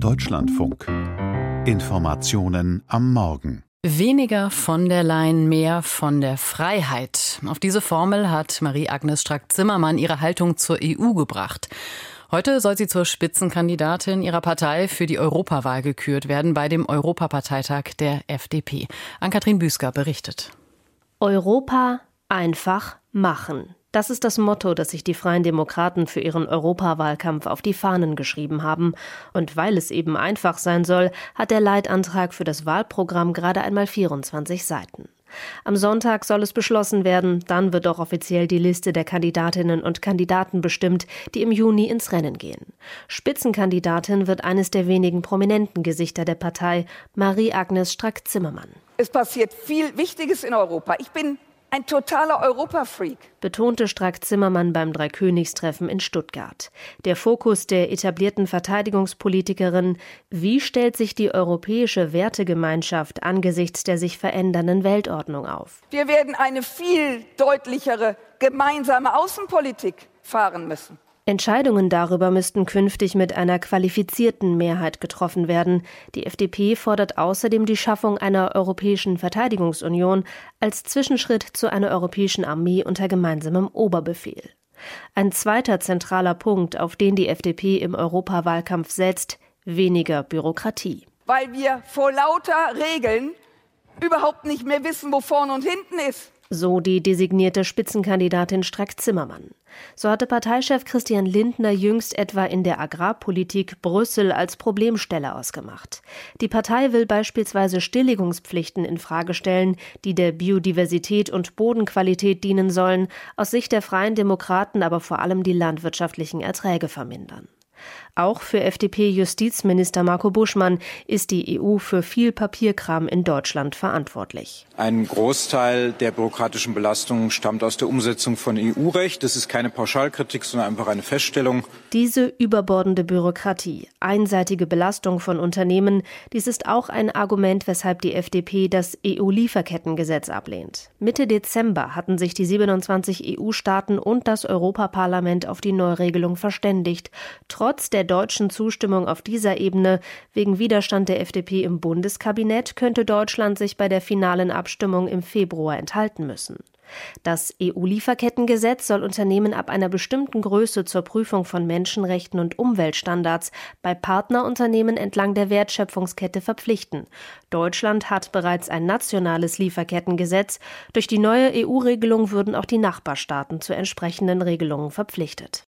Deutschlandfunk. Informationen am Morgen. Weniger von der Leyen, mehr von der Freiheit. Auf diese Formel hat Marie-Agnes Strack-Zimmermann ihre Haltung zur EU gebracht. Heute soll sie zur Spitzenkandidatin ihrer Partei für die Europawahl gekürt werden bei dem Europaparteitag der FDP. Ann-Kathrin Büsker berichtet. Europa einfach machen. Das ist das Motto, das sich die Freien Demokraten für ihren Europawahlkampf auf die Fahnen geschrieben haben. Und weil es eben einfach sein soll, hat der Leitantrag für das Wahlprogramm gerade einmal 24 Seiten. Am Sonntag soll es beschlossen werden, dann wird auch offiziell die Liste der Kandidatinnen und Kandidaten bestimmt, die im Juni ins Rennen gehen. Spitzenkandidatin wird eines der wenigen prominenten Gesichter der Partei, Marie-Agnes Strack-Zimmermann. Es passiert viel Wichtiges in Europa. Ich bin ein totaler Europafreak, betonte Strack-Zimmermann beim Dreikönigstreffen in Stuttgart. Der Fokus der etablierten Verteidigungspolitikerin, wie stellt sich die europäische Wertegemeinschaft angesichts der sich verändernden Weltordnung auf? Wir werden eine viel deutlichere gemeinsame Außenpolitik fahren müssen. Entscheidungen darüber müssten künftig mit einer qualifizierten Mehrheit getroffen werden. Die FDP fordert außerdem die Schaffung einer europäischen Verteidigungsunion als Zwischenschritt zu einer europäischen Armee unter gemeinsamem Oberbefehl. Ein zweiter zentraler Punkt, auf den die FDP im Europawahlkampf setzt, weniger Bürokratie. Weil wir vor lauter Regeln überhaupt nicht mehr wissen, wo vorne und hinten ist. So die designierte Spitzenkandidatin Strack-Zimmermann. So hatte Parteichef Christian Lindner jüngst etwa in der Agrarpolitik Brüssel als Problemstelle ausgemacht. Die Partei will beispielsweise Stilllegungspflichten in Frage stellen, die der Biodiversität und Bodenqualität dienen sollen, aus Sicht der Freien Demokraten aber vor allem die landwirtschaftlichen Erträge vermindern. Auch für FDP-Justizminister Marco Buschmann ist die EU für viel Papierkram in Deutschland verantwortlich. Ein Großteil der bürokratischen Belastungen stammt aus der Umsetzung von EU-Recht. Das ist keine Pauschalkritik, sondern einfach eine Feststellung. Diese überbordende Bürokratie, einseitige Belastung von Unternehmen, dies ist auch ein Argument, weshalb die FDP das EU-Lieferkettengesetz ablehnt. Mitte Dezember hatten sich die 27 EU-Staaten und das Europaparlament auf die Neuregelung verständigt, trotz der deutschen Zustimmung auf dieser Ebene wegen Widerstand der FDP im Bundeskabinett könnte Deutschland sich bei der finalen Abstimmung im Februar enthalten müssen. Das EU-Lieferkettengesetz soll Unternehmen ab einer bestimmten Größe zur Prüfung von Menschenrechten und Umweltstandards bei Partnerunternehmen entlang der Wertschöpfungskette verpflichten. Deutschland hat bereits ein nationales Lieferkettengesetz. Durch die neue EU-Regelung würden auch die Nachbarstaaten zu entsprechenden Regelungen verpflichtet.